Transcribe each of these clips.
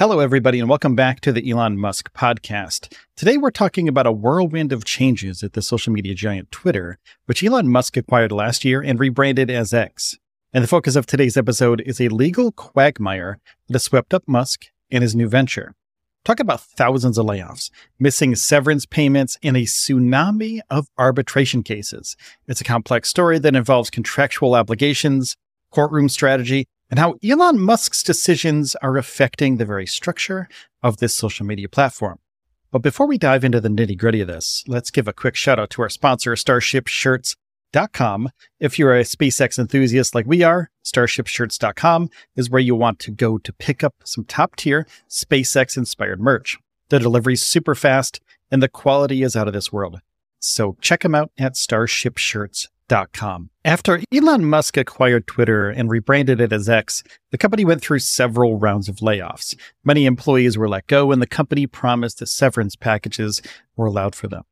Hello, everybody, and welcome back to the Elon Musk podcast. Today, we're talking about a whirlwind of changes at the social media giant Twitter, which Elon Musk acquired last year and rebranded as X. And the focus of today's episode is a legal quagmire that has swept up Musk and his new venture. Talk about thousands of layoffs, missing severance payments, and a tsunami of arbitration cases. It's a complex story that involves contractual obligations, courtroom strategy, and how Elon Musk's decisions are affecting the very structure of this social media platform. But before we dive into the nitty gritty of this, let's give a quick shout out to our sponsor, starshipshirts.com. If you're a SpaceX enthusiast like we are, starshipshirts.com is where you want to go to pick up some top tier SpaceX inspired merch. The delivery's super fast and the quality is out of this world. So check them out at starshipshirts.com. After Elon Musk acquired Twitter and rebranded it as X, the company went through several rounds of layoffs. Many employees were let go, and the company promised that severance packages were allowed for them.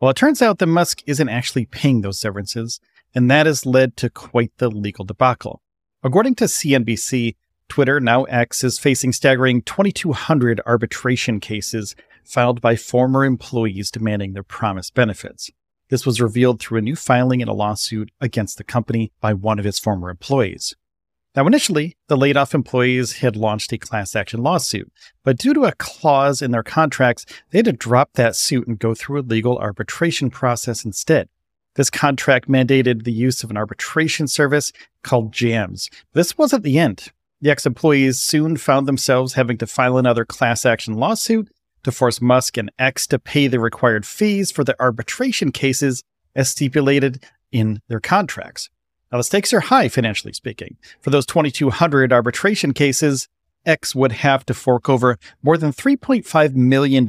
Well, it turns out that Musk isn't actually paying those severances, and that has led to quite the legal debacle. According to CNBC, Twitter, now X, is facing staggering 2,200 arbitration cases filed by former employees demanding their promised benefits. This was revealed through a new filing in a lawsuit against the company by one of its former employees. Now, initially, the laid off employees had launched a class action lawsuit, but due to a clause in their contracts, they had to drop that suit and go through a legal arbitration process instead. This contract mandated the use of an arbitration service called JAMS. This wasn't the end. The ex employees soon found themselves having to file another class action lawsuit to force Musk and X to pay the required fees for the arbitration cases as stipulated in their contracts. Now, the stakes are high financially speaking. For those 2,200 arbitration cases, X would have to fork over more than $3.5 million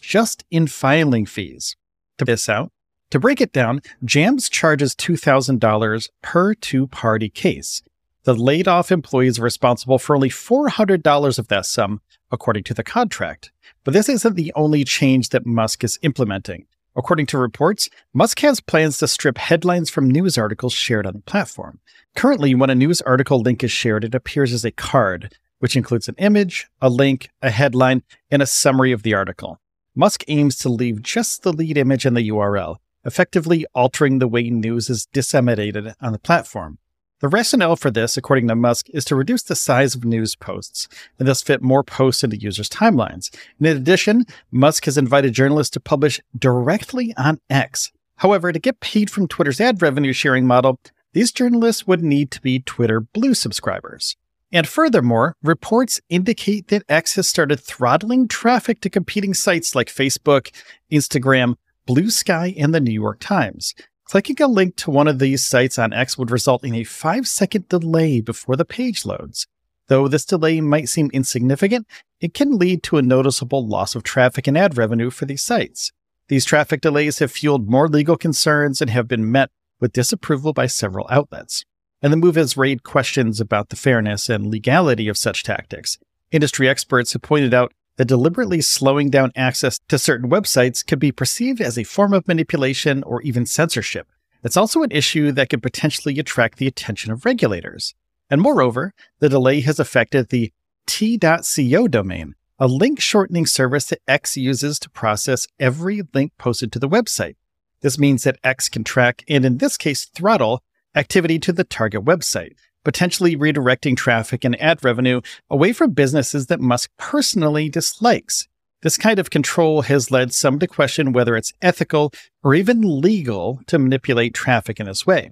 just in filing fees. To this out, to break it down, JAMS charges $2,000 per two party case. The laid off employees are responsible for only $400 of that sum, according to the contract. But this isn't the only change that Musk is implementing. According to reports, Musk has plans to strip headlines from news articles shared on the platform. Currently, when a news article link is shared, it appears as a card, which includes an image, a link, a headline, and a summary of the article. Musk aims to leave just the lead image and the URL, effectively altering the way news is disseminated on the platform. The rationale for this, according to Musk, is to reduce the size of news posts and thus fit more posts into users' timelines. In addition, Musk has invited journalists to publish directly on X. However, to get paid from Twitter's ad revenue sharing model, these journalists would need to be Twitter Blue subscribers. And furthermore, reports indicate that X has started throttling traffic to competing sites like Facebook, Instagram, Bluesky, and the New York Times. Clicking a link to one of these sites on X would result in a 5 second delay before the page loads. Though this delay might seem insignificant, it can lead to a noticeable loss of traffic and ad revenue for these sites. These traffic delays have fueled more legal concerns and have been met with disapproval by several outlets. And the move has raised questions about the fairness and legality of such tactics. Industry experts have pointed out that deliberately slowing down access to certain websites could be perceived as a form of manipulation or even censorship. It's also an issue that could potentially attract the attention of regulators. And moreover, the delay has affected the t.co domain, a link shortening service that X uses to process every link posted to the website. This means that X can track, and in this case, throttle, activity to the target website, potentially redirecting traffic and ad revenue away from businesses that Musk personally dislikes. This kind of control has led some to question whether it's ethical or even legal to manipulate traffic in this way.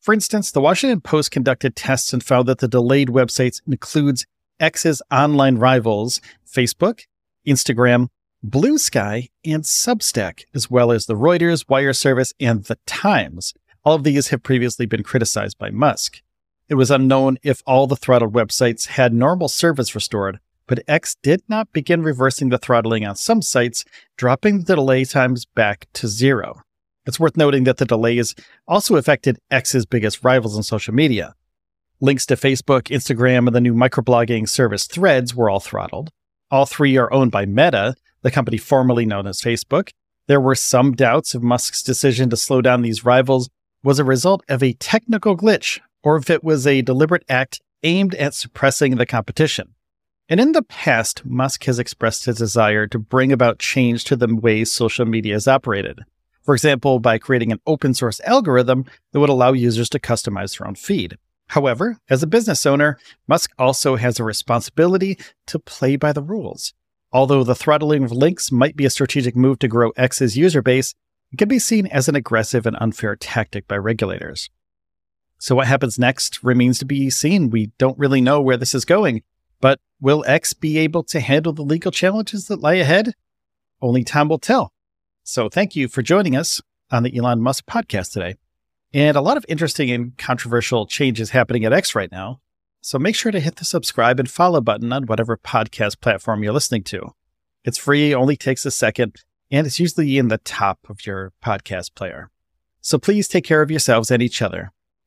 For instance, the Washington Post conducted tests and found that the delayed websites includes X's online rivals, Facebook, Instagram, Bluesky, and Substack, as well as the Reuters, Wire Service, and The Times. All of these have previously been criticized by Musk. It was unknown if all the throttled websites had normal service restored, but X did not begin reversing the throttling on some sites, dropping the delay times back to zero. It's worth noting that the delays also affected X's biggest rivals in social media. Links to Facebook, Instagram, and the new microblogging service Threads were all throttled. All three are owned by Meta, the company formerly known as Facebook. There were some doubts if Musk's decision to slow down these rivals was a result of a technical glitch or if it was a deliberate act aimed at suppressing the competition. And in the past, Musk has expressed his desire to bring about change to the way social media is operated. For example, by creating an open source algorithm that would allow users to customize their own feed. However, as a business owner, Musk also has a responsibility to play by the rules. Although the throttling of links might be a strategic move to grow X's user base, it can be seen as an aggressive and unfair tactic by regulators. So, what happens next remains to be seen. We don't really know where this is going, but will X be able to handle the legal challenges that lie ahead? Only time will tell. So, thank you for joining us on the Elon Musk podcast today. And a lot of interesting and controversial changes happening at X right now. So make sure to hit the subscribe and follow button on whatever podcast platform you're listening to. It's free, only takes a second, and it's usually in the top of your podcast player. So please take care of yourselves and each other,